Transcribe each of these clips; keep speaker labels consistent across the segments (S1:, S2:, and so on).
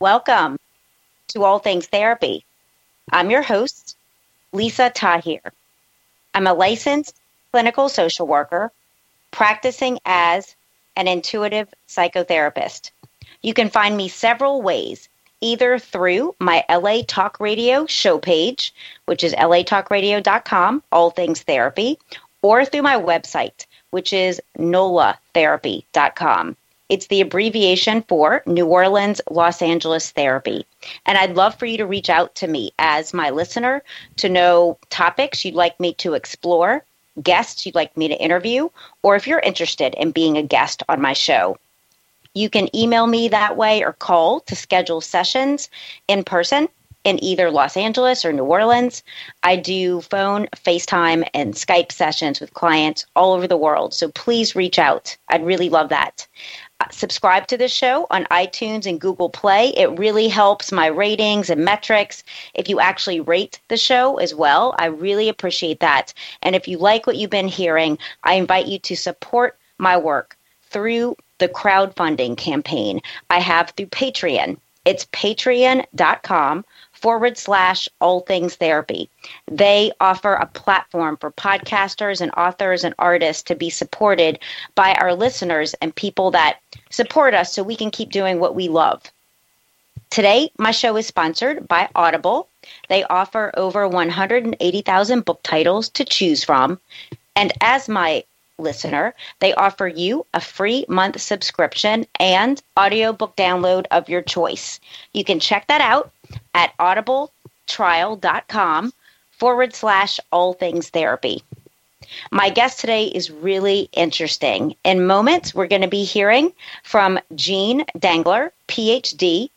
S1: Welcome to All Things Therapy. I'm your host, Lisa Tahir. I'm a licensed clinical social worker practicing as an intuitive psychotherapist. You can find me several ways, either through my LA Talk Radio show page, which is latalkradio.com, All Things Therapy, or through my website, which is nolatherapy.com. It's the abbreviation for New Orleans Los Angeles Therapy. And I'd love for you to reach out to me as my listener to know topics you'd like me to explore, guests you'd like me to interview, or if you're interested in being a guest on my show. You can email me that way or call to schedule sessions in person in either Los Angeles or New Orleans. I do phone, FaceTime, and Skype sessions with clients all over the world. So please reach out. I'd really love that subscribe to the show on iTunes and Google Play. It really helps my ratings and metrics. If you actually rate the show as well, I really appreciate that. And if you like what you've been hearing, I invite you to support my work through the crowdfunding campaign I have through Patreon. It's patreon.com forward slash all things therapy. They offer a platform for podcasters and authors and artists to be supported by our listeners and people that support us so we can keep doing what we love. Today, my show is sponsored by Audible. They offer over 180,000 book titles to choose from. And as my listener, they offer you a free month subscription and audiobook download of your choice. You can check that out at audibletrial.com forward slash all things therapy. My guest today is really interesting. In moments, we're going to be hearing from Jean Dangler, PhD.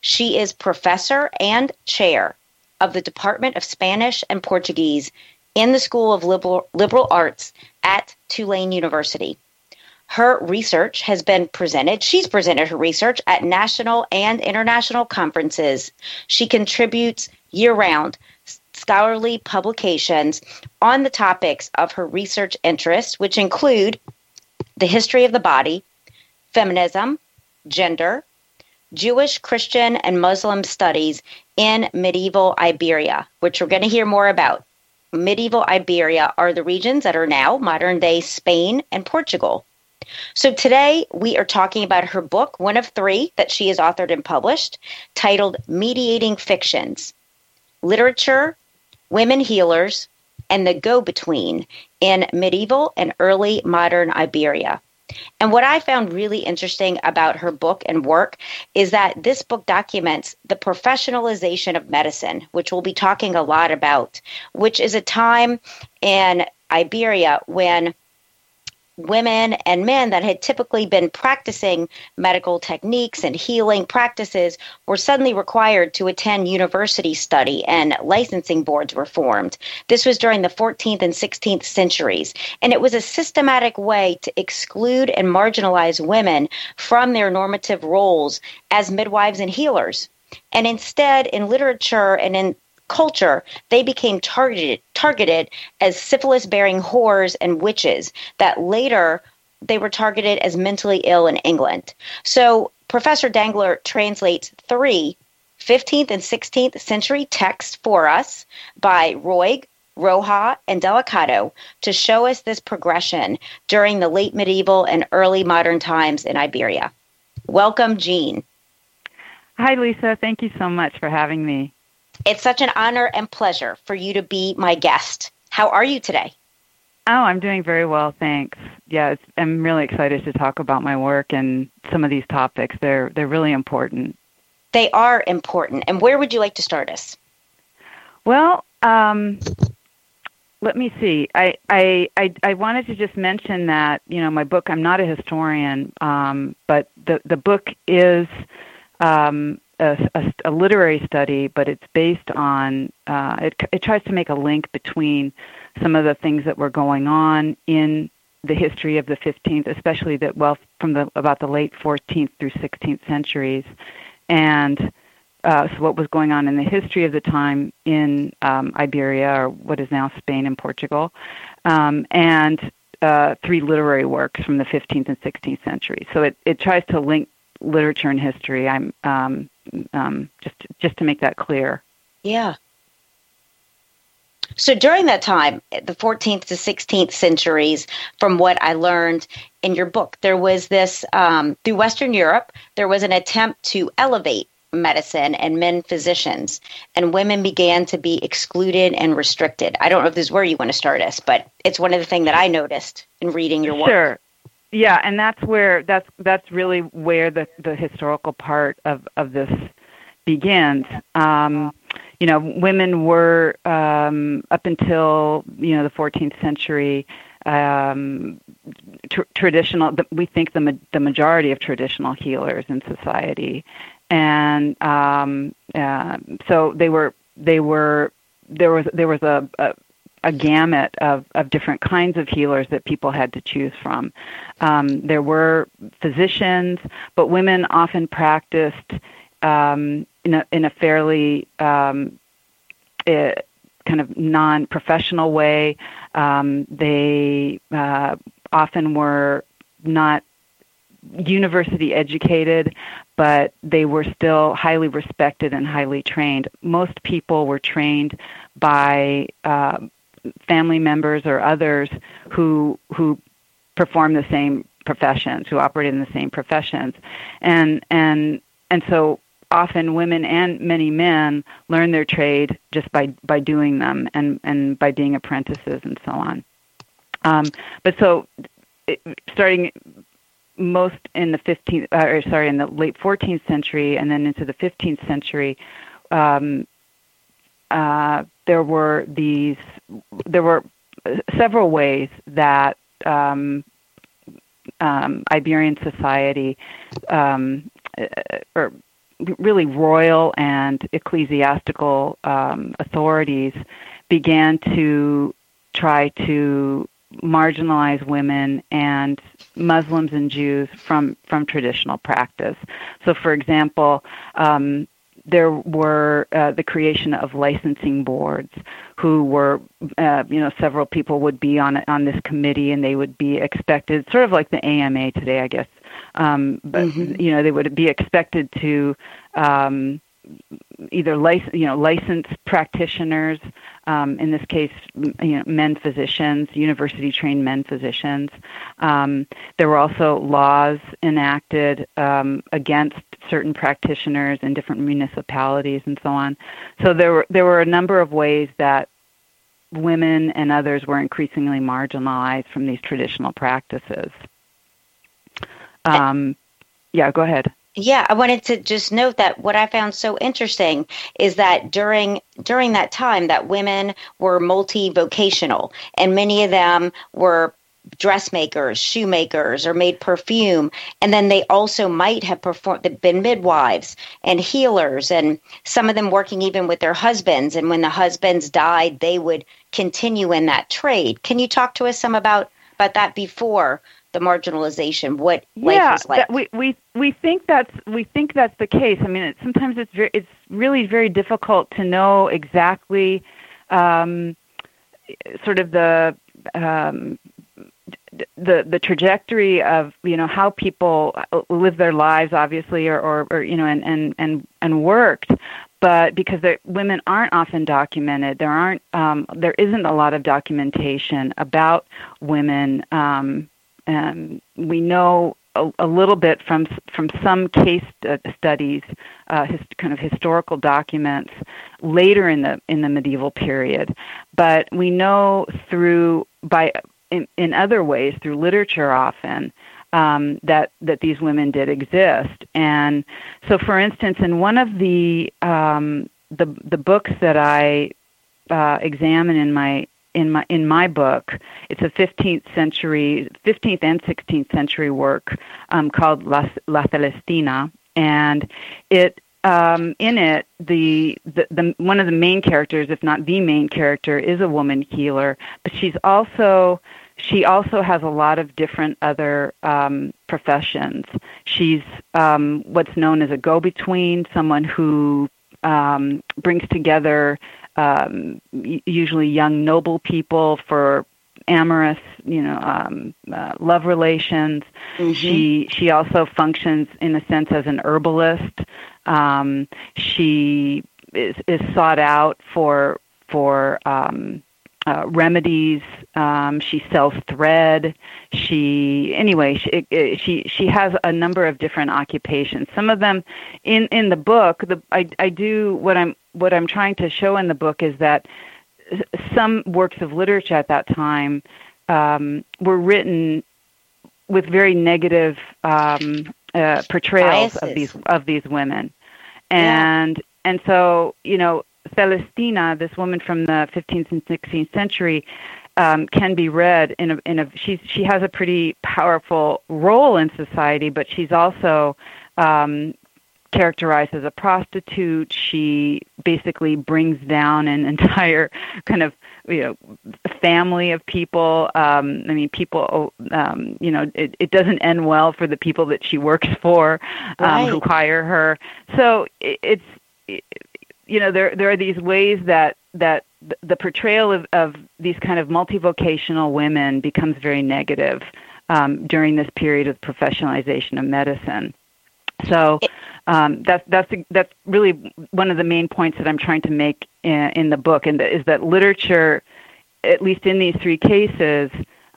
S1: She is professor and chair of the Department of Spanish and Portuguese in the School of Liberal, Liberal Arts at Tulane University. Her research has been presented, she's presented her research at national and international conferences. She contributes year round scholarly publications on the topics of her research interests, which include the history of the body, feminism, gender, Jewish, Christian, and Muslim studies in medieval Iberia, which we're going to hear more about. Medieval Iberia are the regions that are now modern day Spain and Portugal. So today we are talking about her book, one of three that she has authored and published, titled Mediating Fictions Literature, Women Healers, and the Go Between in Medieval and Early Modern Iberia. And what I found really interesting about her book and work is that this book documents the professionalization of medicine, which we'll be talking a lot about, which is a time in Iberia when women and men that had typically been practicing medical techniques and healing practices were suddenly required to attend university study and licensing boards were formed. This was during the 14th and 16th centuries, and it was a systematic way to exclude and marginalize women from their normative roles as midwives and healers. And instead, in literature and in culture, they became targeted targeted as syphilis bearing whores and witches that later they were targeted as mentally ill in England. So Professor Dangler translates three 15th and 16th century texts for us by Roig, Roja, and Delicado to show us this progression during the late medieval and early modern times in Iberia. Welcome, Jean.
S2: Hi, Lisa. Thank you so much for having me.
S1: It's such an honor and pleasure for you to be my guest. How are you today?
S2: Oh, I'm doing very well, thanks. Yeah, I'm really excited to talk about my work and some of these topics. They're they're really important.
S1: They are important. And where would you like to start us?
S2: Well, um, let me see. I, I, I, I, wanted to just mention that, you know, my book, I'm not a historian, um, but the, the book is um, a, a, a, literary study, but it's based on, uh, it, it tries to make a link between some of the things that were going on in the history of the 15th, especially that, well, from the, about the late 14th through 16th centuries, and uh, so what was going on in the history of the time in um, Iberia, or what is now Spain and Portugal, um, and uh, three literary works from the 15th and 16th centuries. So it, it tries to link literature and history. I'm um, um, just just to make that clear.
S1: Yeah. So during that time, the 14th to 16th centuries, from what I learned in your book, there was this um, through Western Europe. There was an attempt to elevate medicine and men physicians, and women began to be excluded and restricted. I don't know if this is where you want to start us, but it's one of the things that I noticed in reading your work.
S2: Sure. Yeah, and that's where that's that's really where the the historical part of of this begins. Um, you know, women were um, up until you know the 14th century um, tr- traditional. We think the the majority of traditional healers in society, and um, uh, so they were they were there was there was a, a a gamut of, of different kinds of healers that people had to choose from. Um, there were physicians, but women often practiced um, in, a, in a fairly um, uh, kind of non professional way. Um, they uh, often were not university educated, but they were still highly respected and highly trained. Most people were trained by uh, family members or others who who perform the same professions, who operate in the same professions, and and and so often women and many men learn their trade just by by doing them and and by being apprentices and so on. Um, but so it, starting most in the 15th, uh, or sorry, in the late 14th century and then into the 15th century, um, uh, there were these, there were several ways that um, um, Iberian society, um, uh, or really royal and ecclesiastical um, authorities, began to try to marginalize women and Muslims and Jews from from traditional practice. So, for example, um, there were uh, the creation of licensing boards, who were, uh, you know, several people would be on on this committee, and they would be expected, sort of like the AMA today, I guess. Um, but mm-hmm. you know, they would be expected to um, either license, you know, licensed practitioners, um, in this case, you know, men physicians, university trained men physicians. Um, there were also laws enacted um, against certain practitioners in different municipalities and so on. So there were there were a number of ways that women and others were increasingly marginalized from these traditional practices. Um, yeah, go ahead.
S1: Yeah, I wanted to just note that what I found so interesting is that during during that time that women were multi-vocational and many of them were dressmakers, shoemakers, or made perfume, and then they also might have performed been midwives and healers, and some of them working even with their husbands. And when the husbands died, they would continue in that trade. Can you talk to us some about about that before the marginalization, what life
S2: yeah,
S1: was like.
S2: we we we think that's we think that's the case. I mean, it, sometimes it's very it's really very difficult to know exactly um, sort of the um, the the trajectory of you know how people live their lives obviously or, or, or you know and, and and and worked but because women aren't often documented, there aren't um, there isn't a lot of documentation about women. Um, and we know a, a, little bit from from some case studies, uh, his, kind of historical documents later in the in the medieval period, but we know through by in, in other ways through literature often um, that that these women did exist. And so, for instance, in one of the um, the the books that I uh, examine in my in my in my book, it's a 15th century, 15th and 16th century work um, called La, La Celestina, and it um, in it, the, the, the one of the main characters, if not the main character, is a woman healer, but she's also she also has a lot of different other um, professions. She's um, what's known as a go-between, someone who um, brings together um, usually young noble people for amorous, you know, um, uh, love relations. Mm-hmm. She she also functions in a sense as an herbalist. Um, she is, is sought out for for um, uh, remedies. Um, she sells thread. She anyway. She, it, she she has a number of different occupations. Some of them in in the book. The I I do what I'm what I'm trying to show in the book is that some works of literature at that time um, were written with very negative um, uh, portrayals Biases. of these of these women, and yeah. and so you know Celestina, this woman from the 15th and 16th century, um, can be read in a, in a she's she has a pretty powerful role in society, but she's also um, characterized as a prostitute. She basically brings down an entire kind of you know family of people. Um, I mean, people. Um, you know, it, it doesn't end well for the people that she works for, um, right. who hire her. So it, it's. You know there there are these ways that that the portrayal of, of these kind of multivocational women becomes very negative um, during this period of professionalization of medicine. So um, that's that's that's really one of the main points that I'm trying to make in, in the book, and is that literature, at least in these three cases,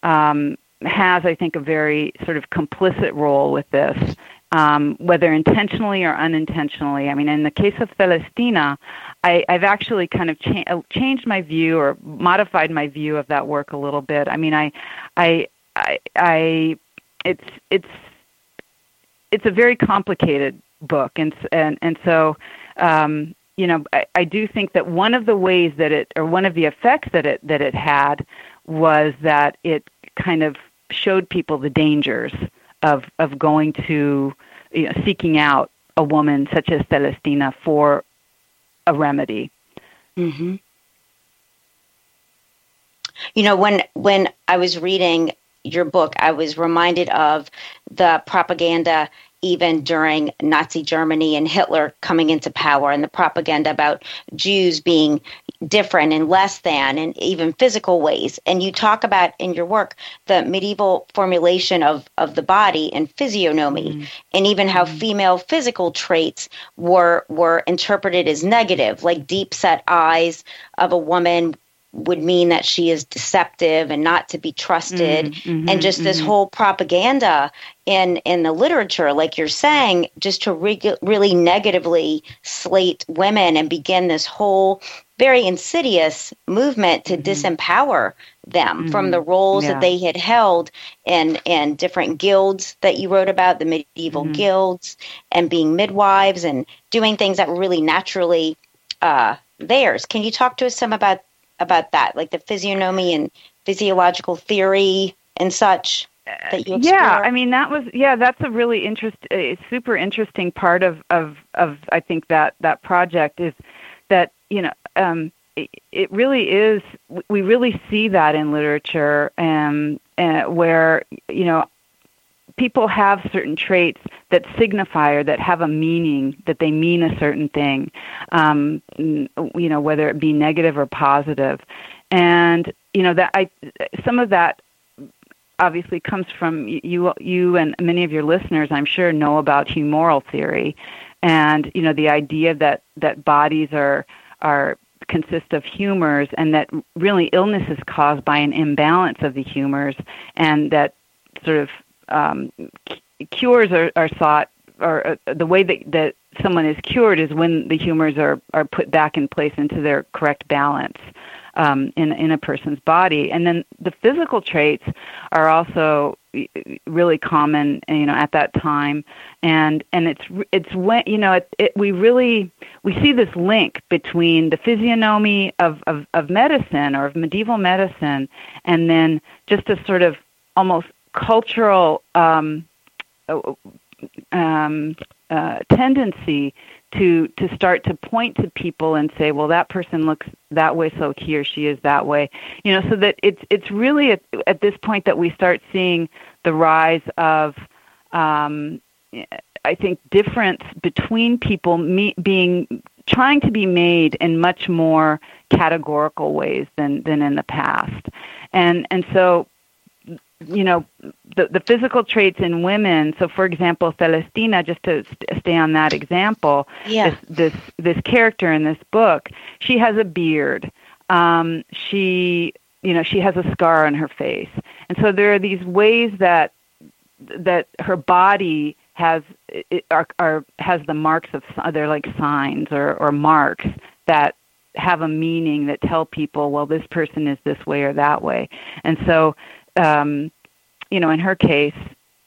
S2: um, has I think a very sort of complicit role with this, um, whether intentionally or unintentionally. I mean, in the case of Celestina, I, I've actually kind of cha- uh, changed my view or modified my view of that work a little bit. I mean, I, I, I, I it's it's it's a very complicated book, and and and so. Um, you know, I, I do think that one of the ways that it, or one of the effects that it that it had, was that it kind of showed people the dangers of of going to you know, seeking out a woman such as Celestina for a remedy.
S1: Mm-hmm. You know, when when I was reading your book, I was reminded of the propaganda even during Nazi Germany and Hitler coming into power and the propaganda about Jews being different and less than and even physical ways. And you talk about in your work the medieval formulation of, of the body and physiognomy mm-hmm. and even how mm-hmm. female physical traits were were interpreted as negative, like deep set eyes of a woman would mean that she is deceptive and not to be trusted mm-hmm, mm-hmm and just this mm-hmm. whole propaganda in in the literature like you're saying just to re- really negatively slate women and begin this whole very insidious movement to mm-hmm. disempower them from the roles yeah. that they had held in in different guilds that you wrote about the medieval mm-hmm. guilds and being midwives and doing things that were really naturally uh, theirs can you talk to us some about about that, like the physiognomy and physiological theory and such? That you
S2: yeah, I mean that was yeah, that's a really interest, super interesting part of of of I think that that project is that you know um, it, it really is we really see that in literature um, uh, where you know people have certain traits that signify or that have a meaning that they mean a certain thing um, you know whether it be negative or positive. And you know that i some of that obviously comes from you you and many of your listeners i'm sure know about humoral theory. And you know the idea that that bodies are are consist of humors and that really illness is caused by an imbalance of the humors and that sort of um, cures are, are sought or uh, the way that, that someone is cured is when the humors are, are put back in place into their correct balance um, in in a person's body. And then the physical traits are also really common, you know, at that time. And and it's it's when you know it, it we really we see this link between the physiognomy of, of of medicine or of medieval medicine, and then just a sort of almost cultural um, um, uh, tendency to to start to point to people and say, well, that person looks that way, so he or she is that way. You know, so that it's it's really at, at this point that we start seeing the rise of, um, I think, difference between people me- being trying to be made in much more categorical ways than than in the past, and and so you know the the physical traits in women. So for example celestina just to st- stay on that example
S1: yeah.
S2: this, this this character in this book she has a beard. Um she you know she has a scar on her face. And so there are these ways that that her body has it, are, are has the marks of they're like signs or or marks that have a meaning that tell people well this person is this way or that way. And so um, you know, in her case,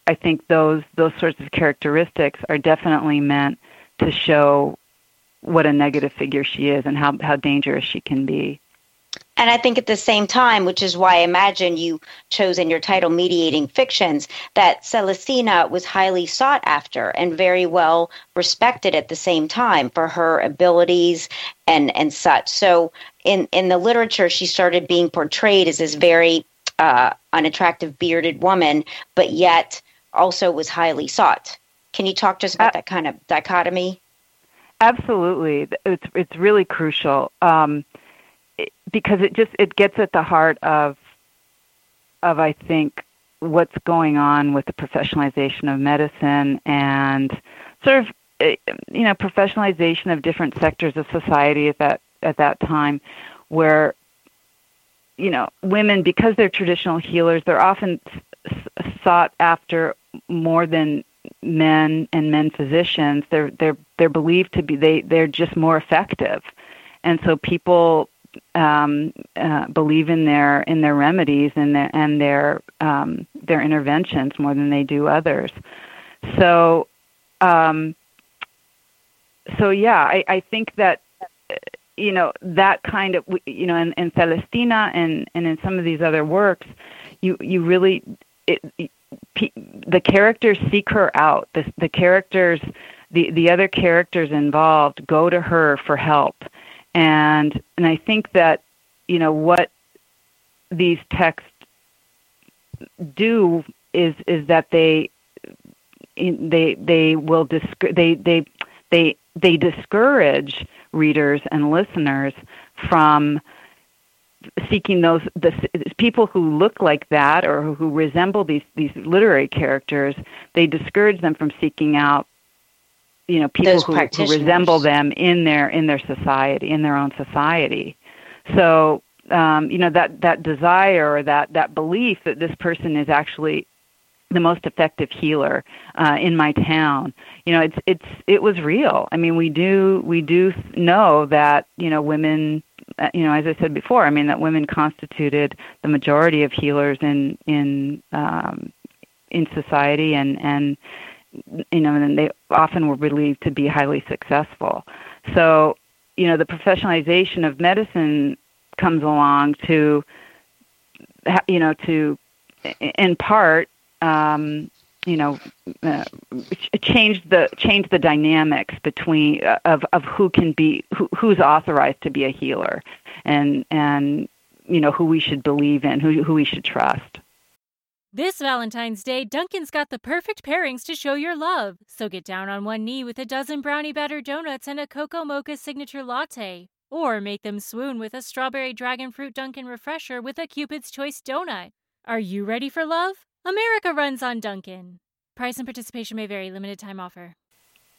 S2: I think those those sorts of characteristics are definitely meant to show what a negative figure she is and how how dangerous she can be.
S1: And I think at the same time, which is why I imagine you chose in your title Mediating Fictions, that Celestina was highly sought after and very well respected at the same time for her abilities and, and such. So in, in the literature, she started being portrayed as this very uh, unattractive bearded woman, but yet also was highly sought. Can you talk to us about that kind of dichotomy?
S2: Absolutely, it's it's really crucial um, it, because it just it gets at the heart of of I think what's going on with the professionalization of medicine and sort of eh, you know professionalization of different sectors of society at that at that time where you know, women because they're traditional healers, they're often sought after more than men and men physicians. They're they're they're believed to be they they're just more effective, and so people um, uh, believe in their in their remedies and their and their um, their interventions more than they do others. So, um, so yeah, I, I think that you know that kind of you know in, in Celestina and and in some of these other works, you you really it, the characters seek her out. The the characters the the other characters involved go to her for help, and and I think that you know what these texts do is is that they they they will disc- they they they they discourage readers and listeners from seeking those the people who look like that or who resemble these these literary characters they discourage them from seeking out you know people who, who, resemble them in their in their society in their own society. So um, you know that that desire or that that belief that this person is actually the most effective healer uh, in my town. You know, it's it's it was real. I mean, we do we do know that you know women. Uh, you know, as I said before, I mean that women constituted the majority of healers in in um, in society, and and you know, and they often were believed to be highly successful. So, you know, the professionalization of medicine comes along to, you know, to in part um, you know, uh, change the change the dynamics between uh, of of who can be who, who's authorized to be a healer, and and you know who we should believe in, who who we should trust.
S3: This Valentine's Day, Dunkin's got the perfect pairings to show your love. So get down on one knee with a dozen brownie batter donuts and a cocoa mocha signature latte. Or make them swoon with a strawberry dragon fruit Dunkin' refresher with a Cupid's Choice donut. Are you ready for love? America runs on Dunkin'. Price and participation may vary. Limited time offer.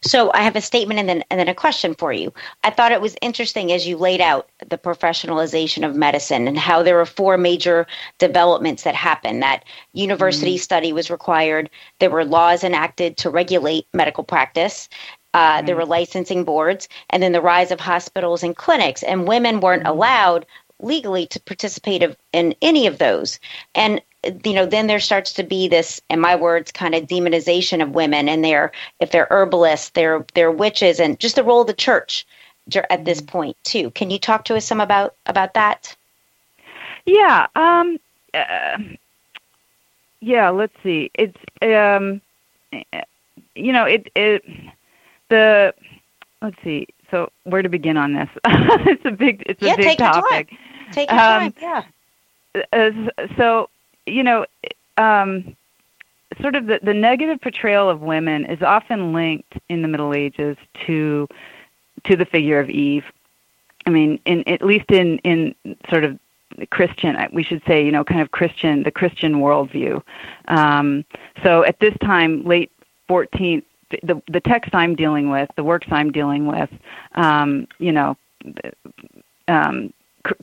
S1: So I have a statement and then and then a question for you. I thought it was interesting as you laid out the professionalization of medicine and how there were four major developments that happened. That university mm-hmm. study was required. There were laws enacted to regulate medical practice. Uh, mm-hmm. There were licensing boards, and then the rise of hospitals and clinics. And women weren't mm-hmm. allowed legally to participate in any of those. And you know, then there starts to be this, in my words, kind of demonization of women, and they're if they're herbalists, they're they're witches, and just the role of the church at this mm-hmm. point too. Can you talk to us some about about that?
S2: Yeah, um, uh, yeah. Let's see. It's um, you know, it it the let's see. So where to begin on this? it's a big it's a
S1: yeah,
S2: big
S1: take
S2: topic.
S1: Your time. Take your um, time. Yeah. Uh,
S2: so you know, um, sort of the, the negative portrayal of women is often linked in the Middle Ages to to the figure of Eve. I mean, in at least in in sort of Christian, we should say, you know, kind of Christian, the Christian worldview. Um, so at this time, late 14th, the the text I'm dealing with, the works I'm dealing with, um, you know, um,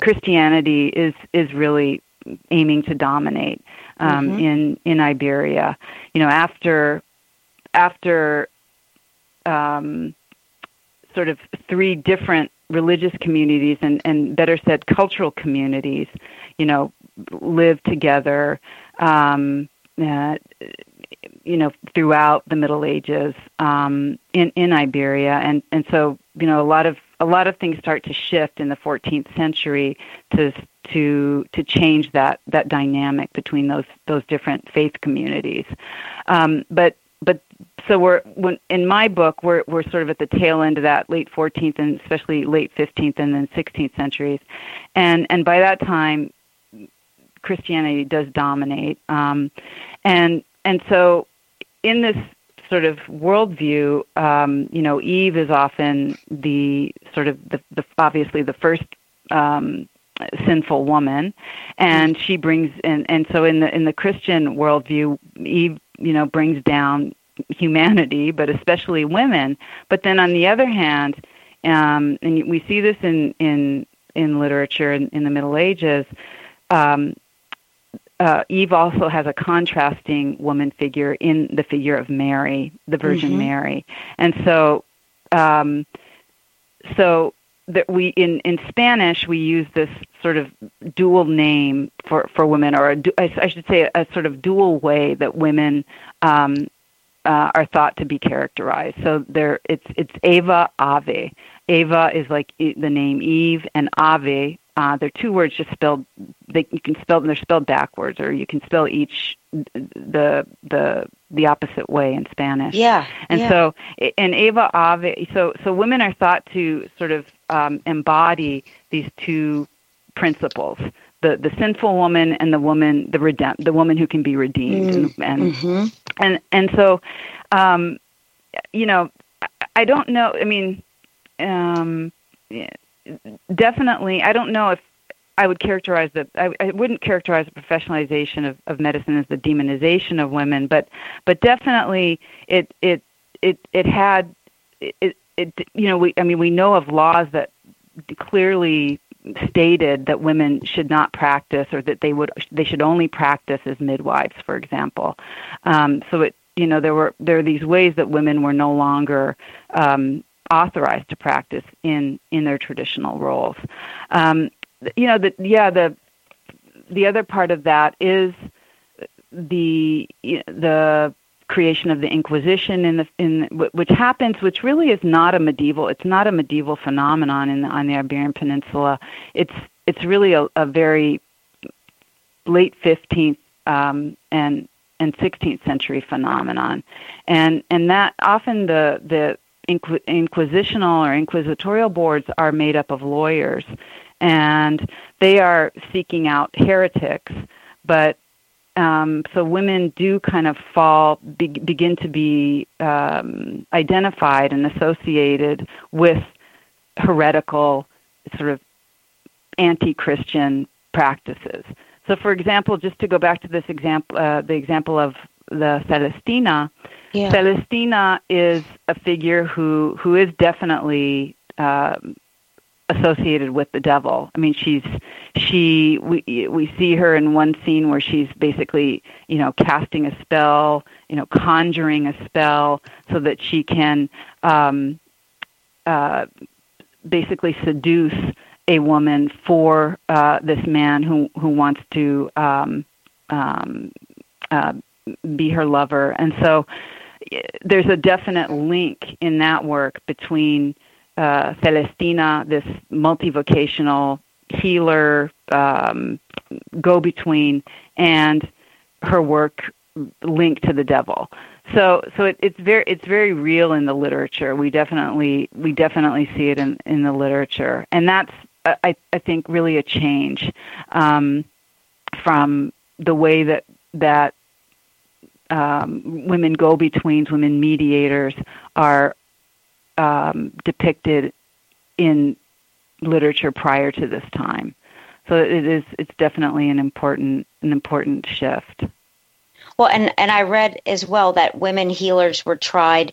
S2: Christianity is is really aiming to dominate um, mm-hmm. in in Iberia. You know, after after um, sort of three different religious communities and, and better said cultural communities, you know, live together. Um, uh, you know, throughout the Middle Ages um, in in Iberia, and and so you know a lot of a lot of things start to shift in the 14th century to to to change that that dynamic between those those different faith communities. Um, but but so we're when, in my book we're we're sort of at the tail end of that late 14th and especially late 15th and then 16th centuries, and and by that time Christianity does dominate, um, and and so in this sort of worldview, um, you know, Eve is often the sort of the, the obviously the first um, sinful woman, and she brings and and so in the in the Christian worldview, Eve, you know, brings down humanity, but especially women. But then on the other hand, um, and we see this in in in literature in, in the Middle Ages. Um, uh, Eve also has a contrasting woman figure in the figure of Mary, the Virgin mm-hmm. Mary, and so um, so that we in in Spanish we use this sort of dual name for for women, or a, I should say a, sort of dual way that women um, uh, are thought to be characterized. So there, it's it's Eva Ave. Eva is like the name Eve, and Ave uh, they're two words just spelled. They you can spell them. They're spelled backwards, or you can spell each the the the opposite way in Spanish.
S1: Yeah.
S2: And
S1: yeah.
S2: so and Eva Ave, so so women are thought to sort of um, embody these two principles: the the sinful woman and the woman the redemp the woman who can be redeemed. Mm. And and, mm-hmm. and and so, um, you know, I don't know. I mean. Um, definitely, I don't know if I would characterize the I, I wouldn't characterize the professionalization of, of medicine as the demonization of women, but but definitely it it it it had it it you know we I mean we know of laws that clearly stated that women should not practice or that they would they should only practice as midwives, for example. Um, so it you know there were there are these ways that women were no longer um, authorized to practice in in their traditional roles. Um, you know, the, yeah, the the other part of that is the the creation of the Inquisition in the in which happens, which really is not a medieval. It's not a medieval phenomenon in on the Iberian Peninsula. It's it's really a, a very late 15th um, and and 16th century phenomenon, and and that often the the inqu- inquisitional or inquisitorial boards are made up of lawyers, and they are seeking out heretics. But um, so women do kind of fall, be, begin to be um, identified and associated with heretical, sort of anti-Christian practices. So, for example, just to go back to this example, uh, the example of the Celestina.
S1: Yeah.
S2: Celestina is a figure who who is definitely uh, associated with the devil. I mean, she's she we we see her in one scene where she's basically you know casting a spell, you know, conjuring a spell so that she can um, uh, basically seduce a woman for uh, this man who who wants to um, um, uh, be her lover, and so there's a definite link in that work between uh, Celestina, this multivocational healer, um, go between, and her work linked to the devil. So, so it, it's very it's very real in the literature. We definitely we definitely see it in in the literature, and that's I I think really a change um, from the way that that um, women go betweens, women mediators are um, depicted in literature prior to this time. So it is it's definitely an important an important shift.
S1: Well, and and I read as well that women healers were tried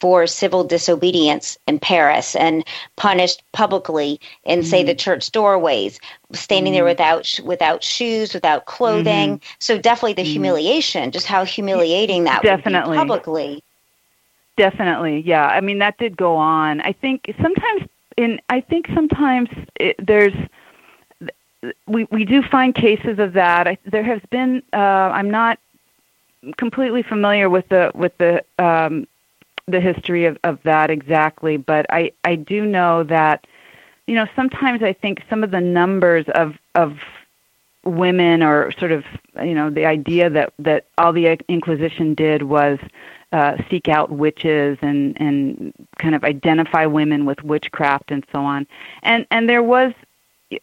S1: for civil disobedience in Paris and punished publicly in, mm-hmm. say, the church doorways, standing mm-hmm. there without without shoes, without clothing. Mm-hmm. So definitely the mm-hmm. humiliation, just how humiliating that
S2: definitely
S1: publicly.
S2: Definitely, yeah. I mean, that did go on. I think sometimes in I think sometimes it, there's we we do find cases of that. I, there has been. Uh, I'm not completely familiar with the with the um, the history of, of that exactly, but I, I do know that, you know, sometimes I think some of the numbers of, of women or sort of, you know, the idea that, that all the Inquisition did was uh, seek out witches and, and kind of identify women with witchcraft and so on. And, and there was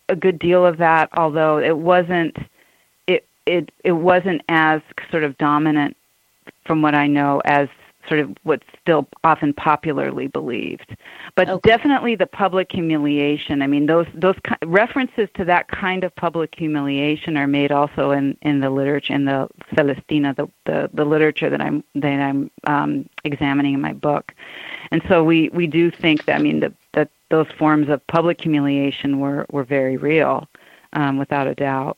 S2: a good deal of that, although it wasn't, it, it, it wasn't as sort of dominant from what I know as sort of what's still often popularly believed. But okay. definitely the public humiliation. I mean, those those references to that kind of public humiliation are made also in, in the literature in the Celestina, the, the, the literature that I'm that I'm um, examining in my book. And so we, we do think that I mean that that those forms of public humiliation were, were very real, um, without a doubt.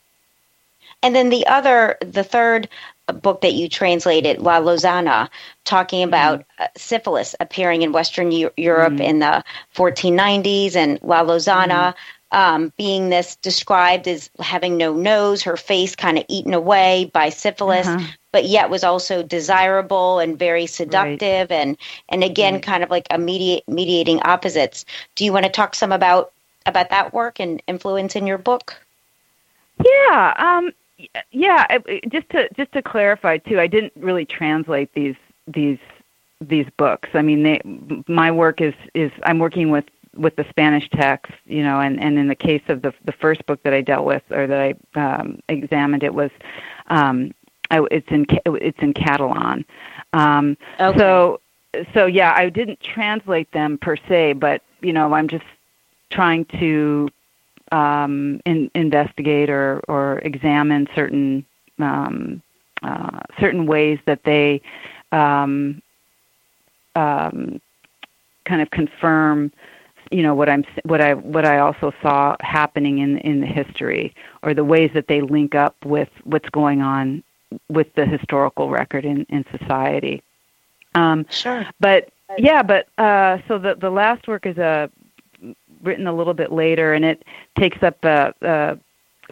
S1: And then the other, the third book that you translated, La Lozana, talking about mm-hmm. uh, syphilis appearing in Western U- Europe mm-hmm. in the 1490s, and La Lozana. mm-hmm. um, being this described as having no nose, her face kind of eaten away by syphilis. Uh-huh. But yet was also desirable and very seductive, right. and and again, right. kind of like a mediate, mediating opposites. Do you want to talk some about about that work and influence in your book?
S2: Yeah, um, yeah, just to just to clarify too, I didn't really translate these these these books. I mean, they, my work is is I'm working with with the Spanish text, you know, and and in the case of the the first book that I dealt with or that I um, examined, it was um, I, it's in it's in Catalan. Um, okay. So so yeah, I didn't translate them per se, but you know, I'm just trying to um, in, investigate or, or examine certain um, uh, certain ways that they um, um, kind of confirm you know what I'm what I what I also saw happening in in the history or the ways that they link up with what's going on with the historical record in in society.
S1: Um, sure.
S2: But yeah, but uh, so the the last work is a written a little bit later, and it takes up a, a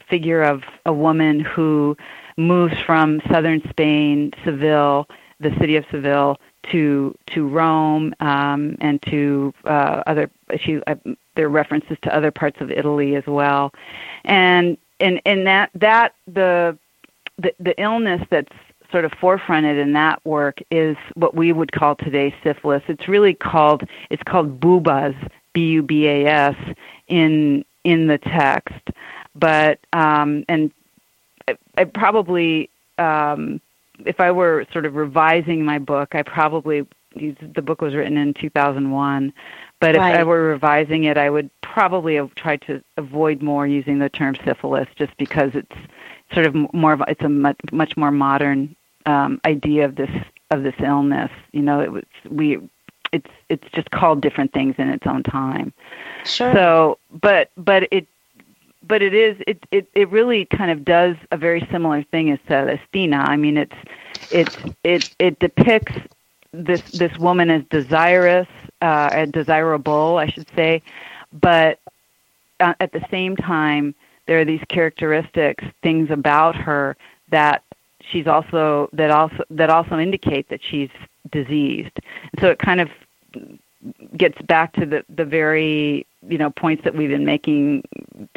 S2: figure of a woman who moves from southern Spain, Seville, the city of Seville, to to Rome um, and to uh, other. She uh, there are references to other parts of Italy as well, and and and that that the the, the illness that's sort of forefronted in that work is what we would call today syphilis. It's really called it's called bubas, B U B A S in in the text, but um, and I, I probably um, if I were sort of revising my book, I probably the book was written in 2001, but right. if I were revising it, I would probably have tried to avoid more using the term syphilis, just because it's sort of more of it's a much, much more modern um, idea of this of this illness. You know, it was we it's just called different things in its own time.
S1: Sure.
S2: So, but but it but it is it, it it really kind of does a very similar thing as Celestina. I mean, it's it's it it depicts this this woman as desirous, uh, desirable, I should say, but uh, at the same time, there are these characteristics, things about her that she's also that also that also indicate that she's diseased. so it kind of gets back to the the very you know points that we've been making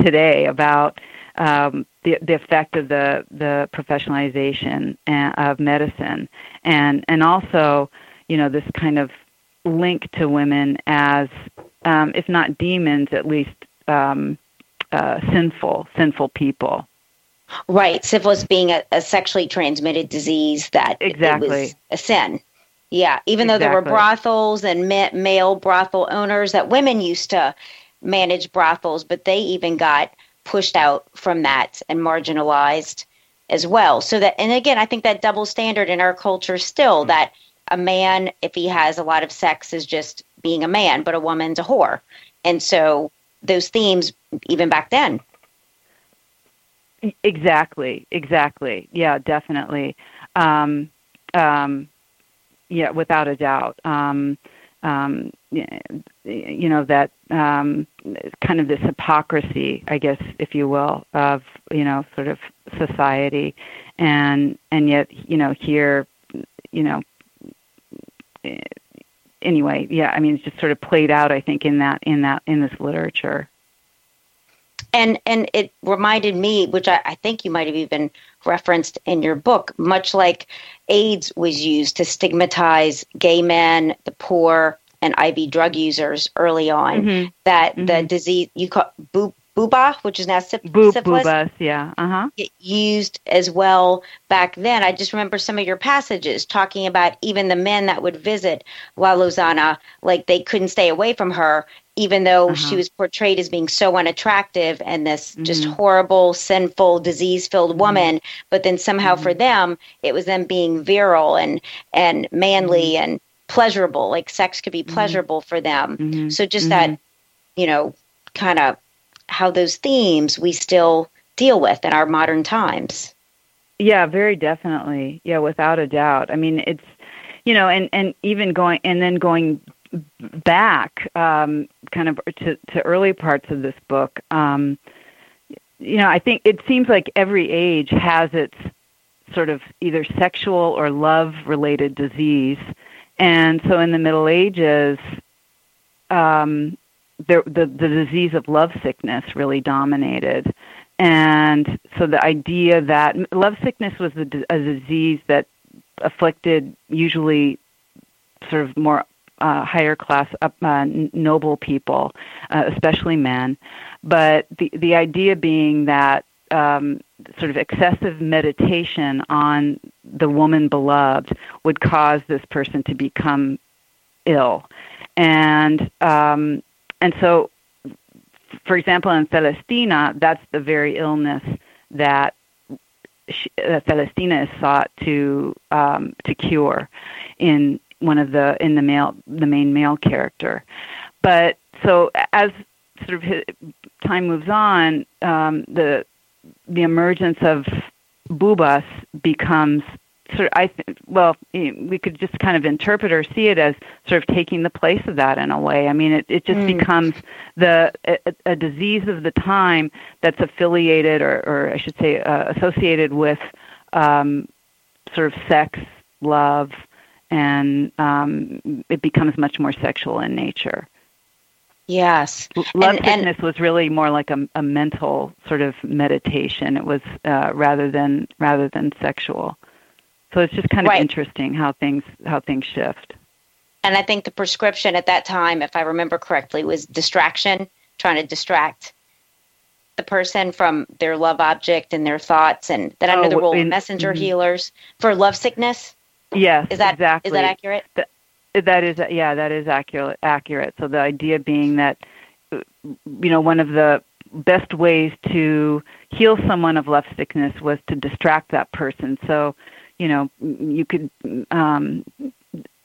S2: today about um, the the effect of the the professionalization of medicine. And and also you know this kind of link to women as um, if not demons at least um, uh, sinful sinful people.
S1: Right. Syphilis being a, a sexually transmitted disease that
S2: exactly
S1: was a sin yeah, even though there were brothels and male brothel owners, that women used to manage brothels, but they even got pushed out from that and marginalized as well. So that, and again, I think that double standard in our culture still that a man, if he has a lot of sex, is just being a man, but a woman's a whore. And so those themes, even back then.
S2: Exactly, exactly. Yeah, definitely. Um, um, yeah, without a doubt. Um, um, you know that um, kind of this hypocrisy, I guess, if you will, of you know sort of society, and and yet you know here, you know. Anyway, yeah, I mean, it's just sort of played out. I think in that in that in this literature
S1: and and it reminded me which I, I, think you might have even referenced in your book much like aids was used to stigmatize gay men the poor and iv drug users early on mm-hmm. that mm-hmm. the disease you call bu- buba which is now syphilis
S2: bubas yeah uh-huh
S1: used as well back then i just remember some of your passages talking about even the men that would visit la lozana like they couldn't stay away from her even though uh-huh. she was portrayed as being so unattractive and this mm-hmm. just horrible, sinful, disease-filled mm-hmm. woman, but then somehow mm-hmm. for them it was them being virile and and manly mm-hmm. and pleasurable, like sex could be mm-hmm. pleasurable for them. Mm-hmm. So just that, you know, kind of how those themes we still deal with in our modern times.
S2: Yeah, very definitely. Yeah, without a doubt. I mean, it's you know, and and even going and then going back um, kind of to, to early parts of this book, um, you know, I think it seems like every age has its sort of either sexual or love related disease. And so in the Middle Ages, um, the, the, the disease of love sickness really dominated. And so the idea that love sickness was a, a disease that afflicted usually sort of more uh, higher class, uh, noble people, uh, especially men. But the the idea being that um, sort of excessive meditation on the woman beloved would cause this person to become ill, and um, and so, for example, in Celestina, that's the very illness that she, uh, Celestina is sought to um, to cure in one of the in the male the main male character. But so as sort of his, time moves on, um, the the emergence of Bubas becomes sort of I think well we could just kind of interpret or see it as sort of taking the place of that in a way. I mean it it just mm. becomes the a, a, disease of the time that's affiliated or or I should say uh, associated with um, sort of sex, love, and um, it becomes much more sexual in nature.
S1: Yes.
S2: Love and, sickness and, was really more like a, a, mental sort of meditation. It was uh, rather than rather than sexual. So it's just kind of right. interesting how things how things shift.
S1: And I think the prescription at that time, if I remember correctly, was distraction, trying to distract the person from their love object and their thoughts, and that under oh, the role in, of messenger mm-hmm. healers for love sickness.
S2: Yes,
S1: is that
S2: exactly.
S1: is that accurate?
S2: that is yeah, that is accurate. Accurate. So the idea being that you know one of the best ways to heal someone of love sickness was to distract that person. So you know, you could um,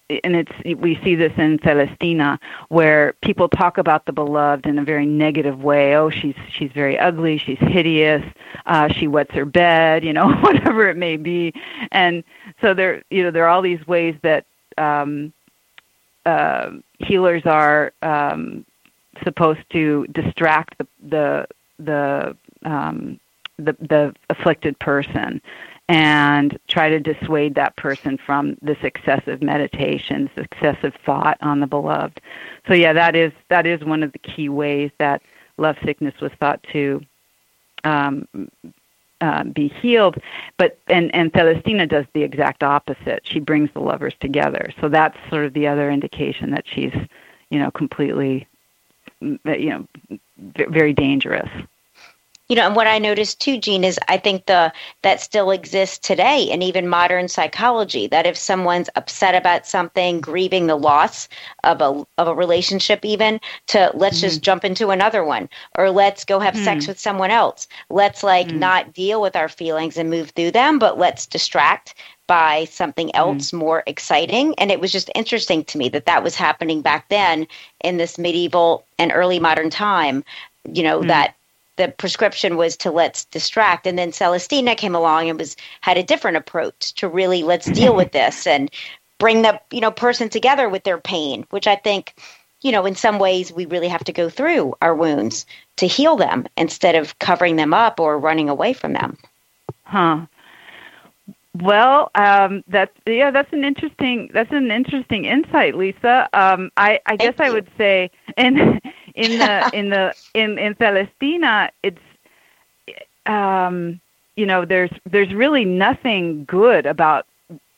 S2: and it's we see this in Celestina where people talk about the beloved in a very negative way. Oh, she's she's very ugly, she's hideous, uh, she wets her bed, you know, whatever it may be. And so there, you know, there are all these ways that um, uh, healers are um, supposed to distract the the the um, the, the afflicted person and try to dissuade that person from this excessive meditation, this excessive thought on the beloved. So yeah, that is that is one of the key ways that love sickness was thought to um, uh, be healed. But and and Celestina does the exact opposite. She brings the lovers together. So that's sort of the other indication that she's you know completely you know very dangerous
S1: you know and what i noticed too jean is i think the that still exists today and even modern psychology that if someone's upset about something grieving the loss of a of a relationship even to let's mm-hmm. just jump into another one or let's go have mm-hmm. sex with someone else let's like mm-hmm. not deal with our feelings and move through them but let's distract by something mm-hmm. else mm. more exciting. And it was just interesting to me that that was happening back then in this medieval and early modern time, you know, mm. that the prescription was to let's distract and then celestina came along and was had a different approach to really let's deal with this and bring the you know person together with their pain which i think you know in some ways we really have to go through our wounds to heal them instead of covering them up or running away from them
S2: huh well, um, that's yeah, that's an interesting that's an interesting insight, Lisa. Um, I, I guess. I would say, and in the in the in in Celestina, it's um, you know there's there's really nothing good about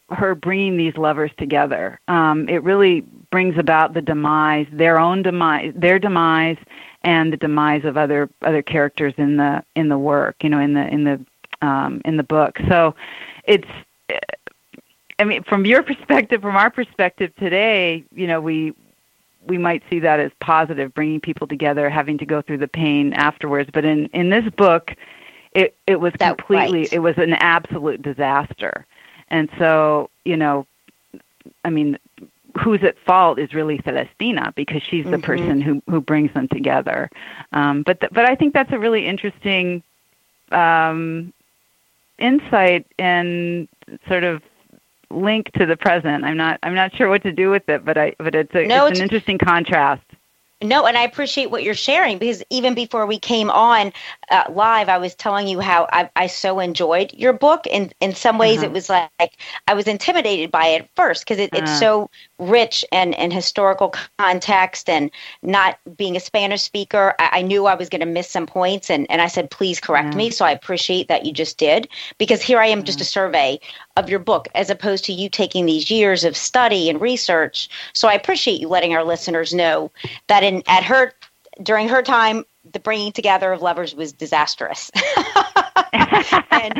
S2: her bringing these lovers together. Um, it really brings about the demise, their own demise, their demise, and the demise of other other characters in the in the work. You know, in the in the um, in the book. So it's. I mean, from your perspective, from our perspective today, you know, we we might see that as positive, bringing people together, having to go through the pain afterwards. But in in this book, it it was that completely right. it was an absolute disaster. And so, you know, I mean, who's at fault is really Celestina because she's the mm-hmm. person who who brings them together. Um, but th- but I think that's a really interesting um, insight and sort of link to the present. I'm not I'm not sure what to do with it, but I but it's a, no, it's, it's an interesting contrast.
S1: No, and I appreciate what you're sharing because even before we came on uh, live, I was telling you how I, I so enjoyed your book. And in some ways, uh-huh. it was like I was intimidated by it first because it, uh-huh. it's so rich and, and historical context and not being a Spanish speaker, I, I knew I was going to miss some points. And, and I said, please correct yeah. me. So I appreciate that you just did because here I am, yeah. just a survey of your book as opposed to you taking these years of study and research. So I appreciate you letting our listeners know that in at her during her time the bringing together of lovers was disastrous.
S2: and,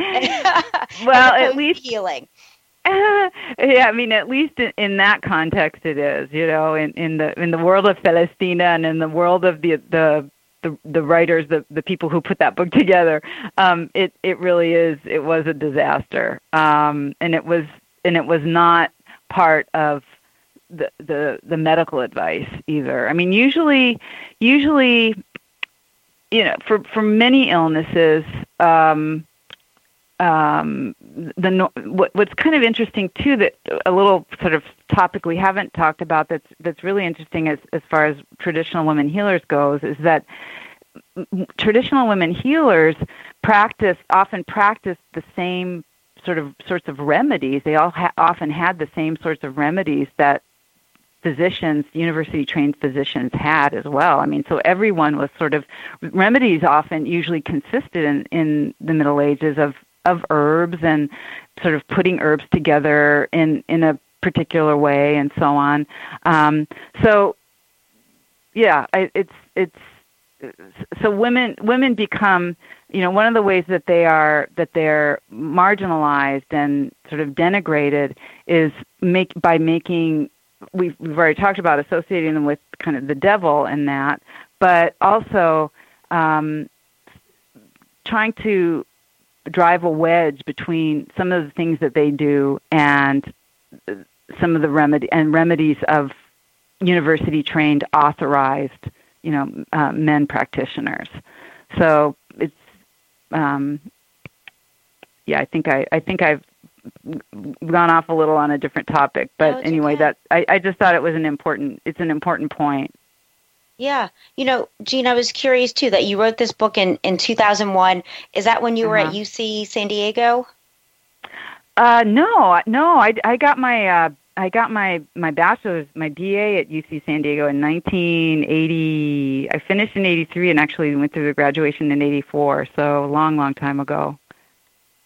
S2: well, at least
S1: healing.
S2: yeah, I mean, at least in, in that context, it is. You know, in, in the in the world of Celestina and in the world of the the the, the writers, the the people who put that book together, um, it it really is. It was a disaster, um, and it was and it was not part of the the the medical advice either. I mean, usually usually, you know, for for many illnesses. Um, um, the what, what's kind of interesting too that a little sort of topic we haven't talked about that's that's really interesting as as far as traditional women healers goes is that traditional women healers practice often practice the same sort of sorts of remedies they all ha- often had the same sorts of remedies that physicians, university trained physicians had as well. I mean, so everyone was sort of remedies often usually consisted in, in the Middle Ages of of herbs and sort of putting herbs together in in a particular way and so on. Um, so yeah, I, it's it's so women women become you know one of the ways that they are that they're marginalized and sort of denigrated is make by making we've, we've already talked about associating them with kind of the devil and that but also um, trying to drive a wedge between some of the things that they do and some of the remedy and remedies of university trained authorized you know uh, men practitioners so it's um yeah i think i i think i've gone off a little on a different topic but anyway
S1: okay.
S2: that I, I just thought it was an important it's an important point
S1: Yeah. You know, Jean, I was curious too that you wrote this book in, in 2001. Is that when you were at
S2: Uh-huh.
S1: UC San Diego?
S2: Uh, no, no. I, I got my uh, I got my my bachelor's, my BA at UC San Diego in 1980. I finished in 83 and actually went through the graduation in 84. So a long, long time ago.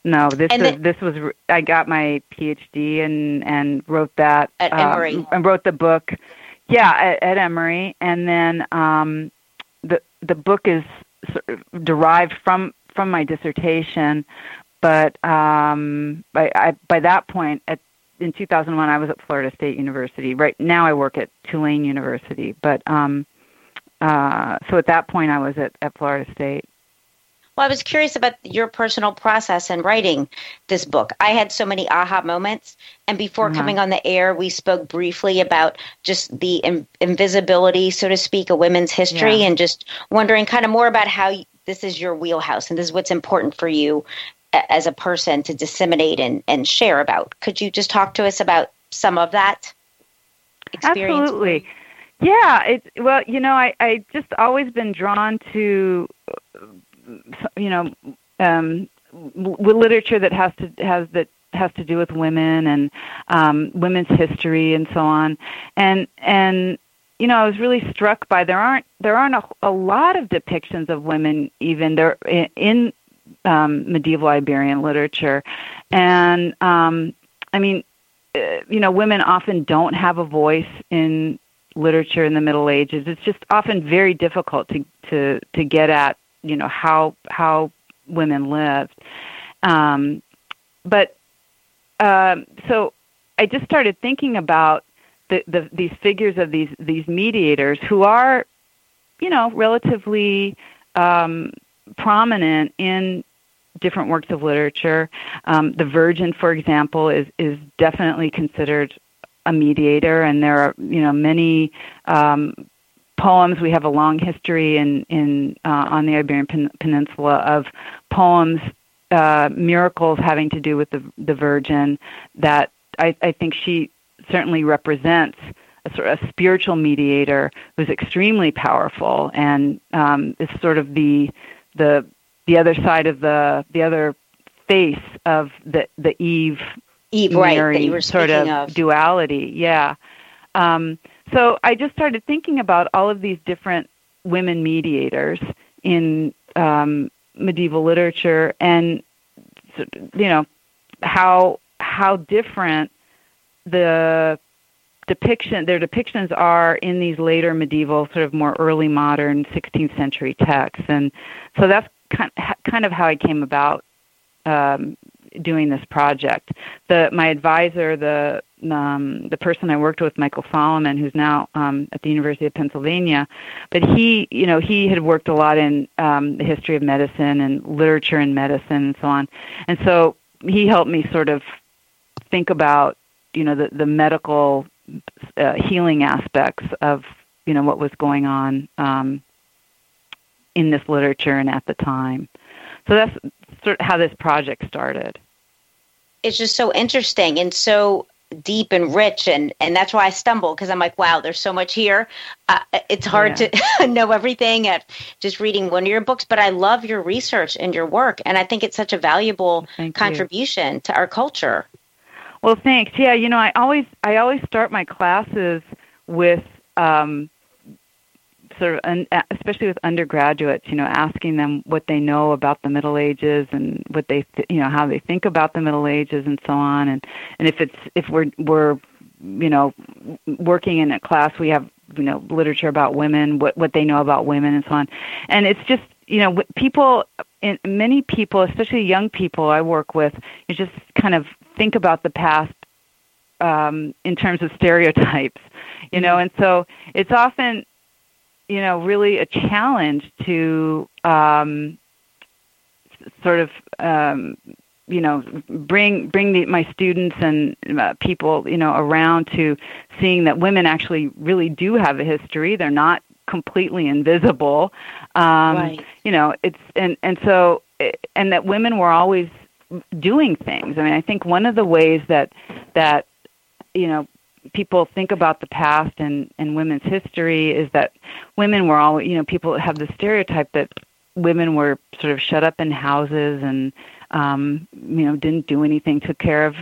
S2: No, this
S1: the-
S2: this was I got my PhD and and wrote that
S1: At
S2: um,
S1: Emory.
S2: and wrote the book. Yeah, at, at Emory, and then um, the the book is sort of derived from from my dissertation, but um, by I, by that point, at in 2001, I was at Florida State University. Right now, I work at Tulane University, but um, uh, so at that point, I was at, at Florida State.
S1: Well, I was curious about your personal process in writing this book. I had so many aha moments. And before
S2: Uh-huh.
S1: coming on the air, we spoke briefly about just the in- invisibility, so to speak, of women's history
S2: Yeah.
S1: and just wondering kind of more about how y- this is your wheelhouse and this is what's important for you a- as a person to disseminate and, and share about. Could you just talk to us about some of that experience?
S2: Absolutely. Yeah, it well, you know, I I just always been drawn to you know, um w- literature that has to has that has to do with women and um women's history and so on. And and you know, I was really struck by there aren't there aren't a, a lot of depictions of women even there in, in um, medieval Iberian literature, and um, I mean, uh, you know, women often don't have a voice in literature in the Middle Ages. It's just often very difficult to to to get at, you know, how how women lived. Um, but um, so I just started thinking about the, the these figures of these these mediators who are, you know, relatively um, prominent in different works of literature. Um, the Virgin, for example, is is definitely considered a mediator, and there are you know many um, poems. We have a long history in in uh, on the Iberian Pen- Peninsula of poems, uh, miracles having to do with the the Virgin. That I, I think she certainly represents a sort of a spiritual mediator who's extremely powerful and um, is sort of the the the other side of the the other face of the the Eve
S1: Eve, right,
S2: Mary
S1: that you were
S2: sort of,
S1: of.
S2: duality. Yeah. Um, so I just started thinking about all of these different women mediators in um, medieval literature, and you know how how different the depiction their depictions are in these later medieval sort of more early modern 16th century texts. And so that's kind kind of how I came about um, doing this project the my advisor the um, the person I worked with Michael Solomon who's now um, at the University of Pennsylvania but he you know he had worked a lot in um, the history of medicine and literature and medicine and so on and so he helped me sort of think about you know the the medical uh, healing aspects of you know what was going on um, in this literature and at the time. So that's sort of how this project started.
S1: it's just so interesting and so deep and rich and and that's why i stumble because i'm like wow there's so much here uh, it's hard to know everything at just reading one of your books but i love your research and your work and i think it's such a valuable
S2: Thank you.
S1: contribution to our culture
S2: Well, thanks. Yeah, you know, I always I always start my classes with um, sort of, un, especially with undergraduates. You know, asking them what they know about the Middle Ages and what they, th- you know, how they think about the Middle Ages and so on. And and if it's if we're we're you know working in a class, we have you know literature about women, what what they know about women and so on. And it's just you know people in many people, especially young people I work with, you just kind of think about the past um, in terms of stereotypes, you know, and so it's often, you know, really a challenge to um, sort of um, you know bring bring the, my students and uh, people you know around to seeing that women actually really do have a history. They're not completely invisible. Um
S1: Right.
S2: you know it's and and so and that women were always doing things. I mean i think one of the ways that that you know people think about the past and and women's history is that women were all you know people have the stereotype that women were sort of shut up in houses and um you know didn't do anything took care of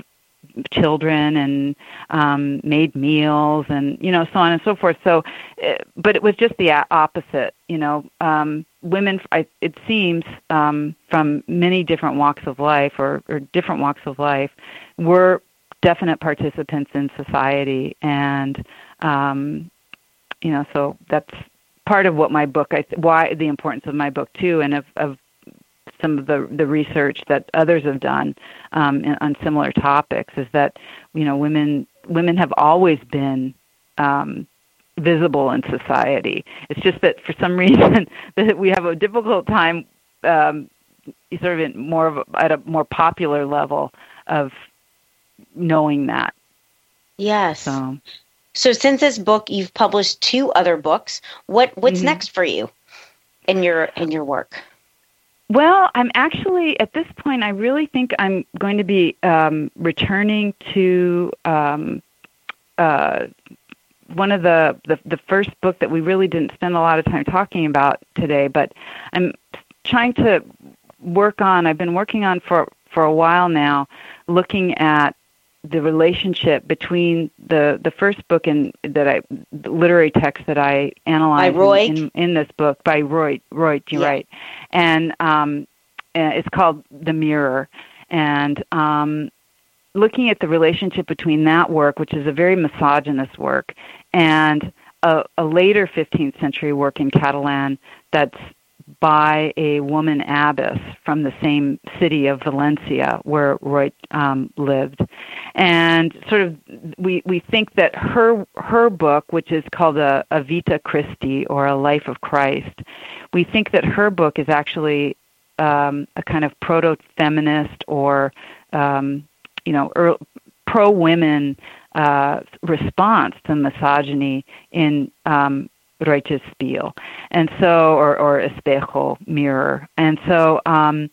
S2: children and um made meals and you know so on and so forth. So uh, but it was just the opposite you know um women it seems um from many different walks of life or or different walks of life were definite participants in society and um you know so that's part of what my book I why the importance of my book too and of of some of the the research that others have done um, in, on similar topics is that you know women women have always been um, visible in society. It's just that for some reason that we have a difficult time um, sort of in more of a, at a more popular level of knowing that.
S1: Yes.
S2: So
S1: So since this book, you've published two other books. What what's
S2: Mhm.
S1: next for you in your in your work?
S2: Well, I'm actually at this point. I really think I'm going to be um, returning to um, uh, one of the, the the first book that we really didn't spend a lot of time talking about today. But I'm trying to work on. I've been working on for for a while now, looking at the relationship between the the first book and that I the literary text that I analyzed in-
S1: Roig?
S2: in, in, this book by Roig Roig you're
S1: Yeah.
S2: right and um uh, it's called The Mirror and um looking at the relationship between that work which is a very misogynist work and a, a later 15th century work in Catalan that's by a woman abbess from the same city of Valencia where Roig um, lived, and sort of we we think that her her book, which is called a, a Vita Christi or a Life of Christ, we think that her book is actually um, a kind of proto feminist or um, you know er, pro women uh, response to misogyny in um, Roig's Spill, and so or or espejo mirror, and so um,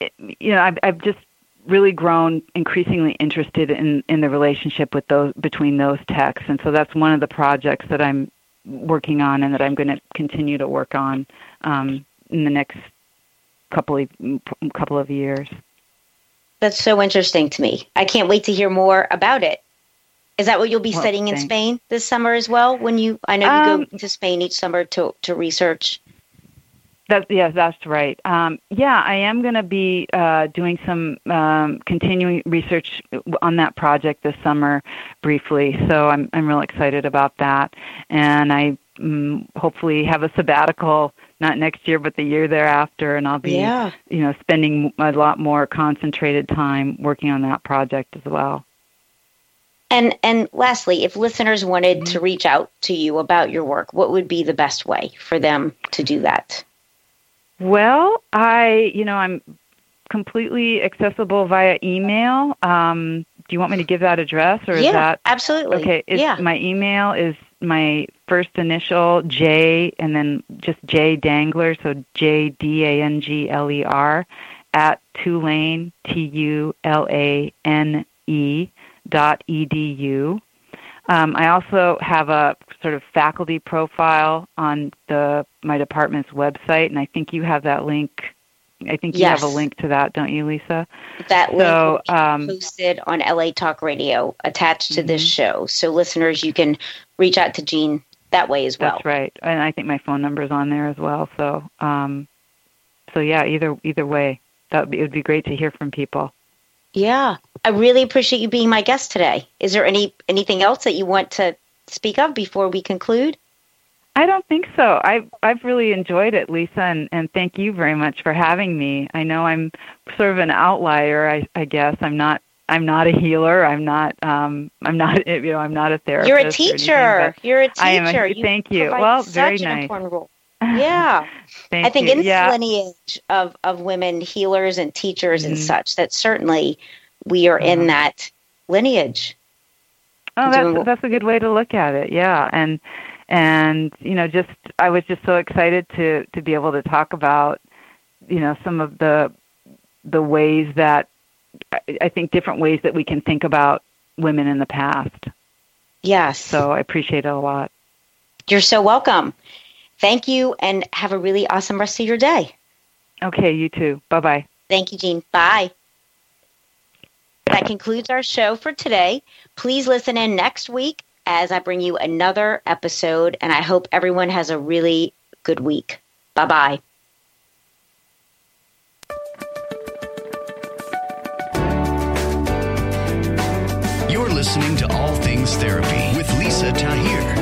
S2: it, you know I've I've just really grown increasingly interested in in the relationship with those between those texts, and so that's one of the projects that I'm working on and that I'm going to continue to work on um, in the next couple of couple of years.
S1: That's so interesting to me. I can't wait to hear more about it. Is that what you'll be
S2: Well,
S1: studying in. Spain this summer as well? When you, I know you
S2: Um,
S1: go to Spain each summer to to research.
S2: That yes, that's right. Um, yeah, I am going to be uh, doing some um, continuing research on that project this summer, briefly. So I'm I'm real excited about that, and I mm, hopefully have a sabbatical not next year but the year thereafter, and I'll be
S1: Yeah.
S2: you know spending a lot more concentrated time working on that project as well.
S1: And and lastly, if listeners wanted
S2: Mm-hmm.
S1: to reach out to you about your work, what would be the best way for them to do that?
S2: Well, I, you know, I'm completely accessible via email. Um, do you want me to give that address, or is that
S1: absolutely.
S2: okay? It's,
S1: yeah.
S2: My email is my first initial J, and then just J Dangler, so J D A N G L E R at Tulane T U L A N E dot edu. Um, I also have a sort of faculty profile on the my department's website, and I think you have that link. I think you have a link to that, don't you, Lisa?
S1: that link
S2: So,
S1: will
S2: um,
S1: posted on LA Talk Radio attached to this
S2: Mhm.
S1: show. So listeners, you can reach out to Jean that way as well.
S2: That's right, and I think my phone number is on there as well. So, um, so yeah, either either way, that would be, it would be great to hear from people.
S1: Yeah. I really appreciate you being my guest today. Is there any anything else that you want to speak of before we conclude?
S2: I don't think so. I've I've really enjoyed it, Lisa, and, and thank you very much for having me. I know I'm sort of an outlier. I, I guess I'm not. I'm not a healer. I'm not. Um, I'm not. You know, I'm not a therapist.
S1: You're a teacher.
S2: but
S1: You're a teacher.
S2: I am a- thank you. Well, very nice.
S1: Yeah. I think
S2: you.
S1: in
S2: yeah.
S1: this lineage of, of women healers and teachers and
S2: Mhm.
S1: such, that certainly we are in
S2: Mhm.
S1: that lineage.
S2: Oh, that's that's a good way to look at it. Yeah, and and you know, just I was just so excited to to be able to talk about you know some of the the ways that I- I think different ways that we can think about women in the past.
S1: Yes.
S2: So I appreciate it a lot.
S1: You're so welcome. Thank you and have a really awesome rest of your day.
S2: Okay, you too. Bye bye.
S1: Thank you, Jean. Bye. That concludes our show for today. Please listen in next week as I bring you another episode, and I hope everyone has a really good week. Bye bye.
S4: You're listening to All Things Therapy with Lisa Tahir, only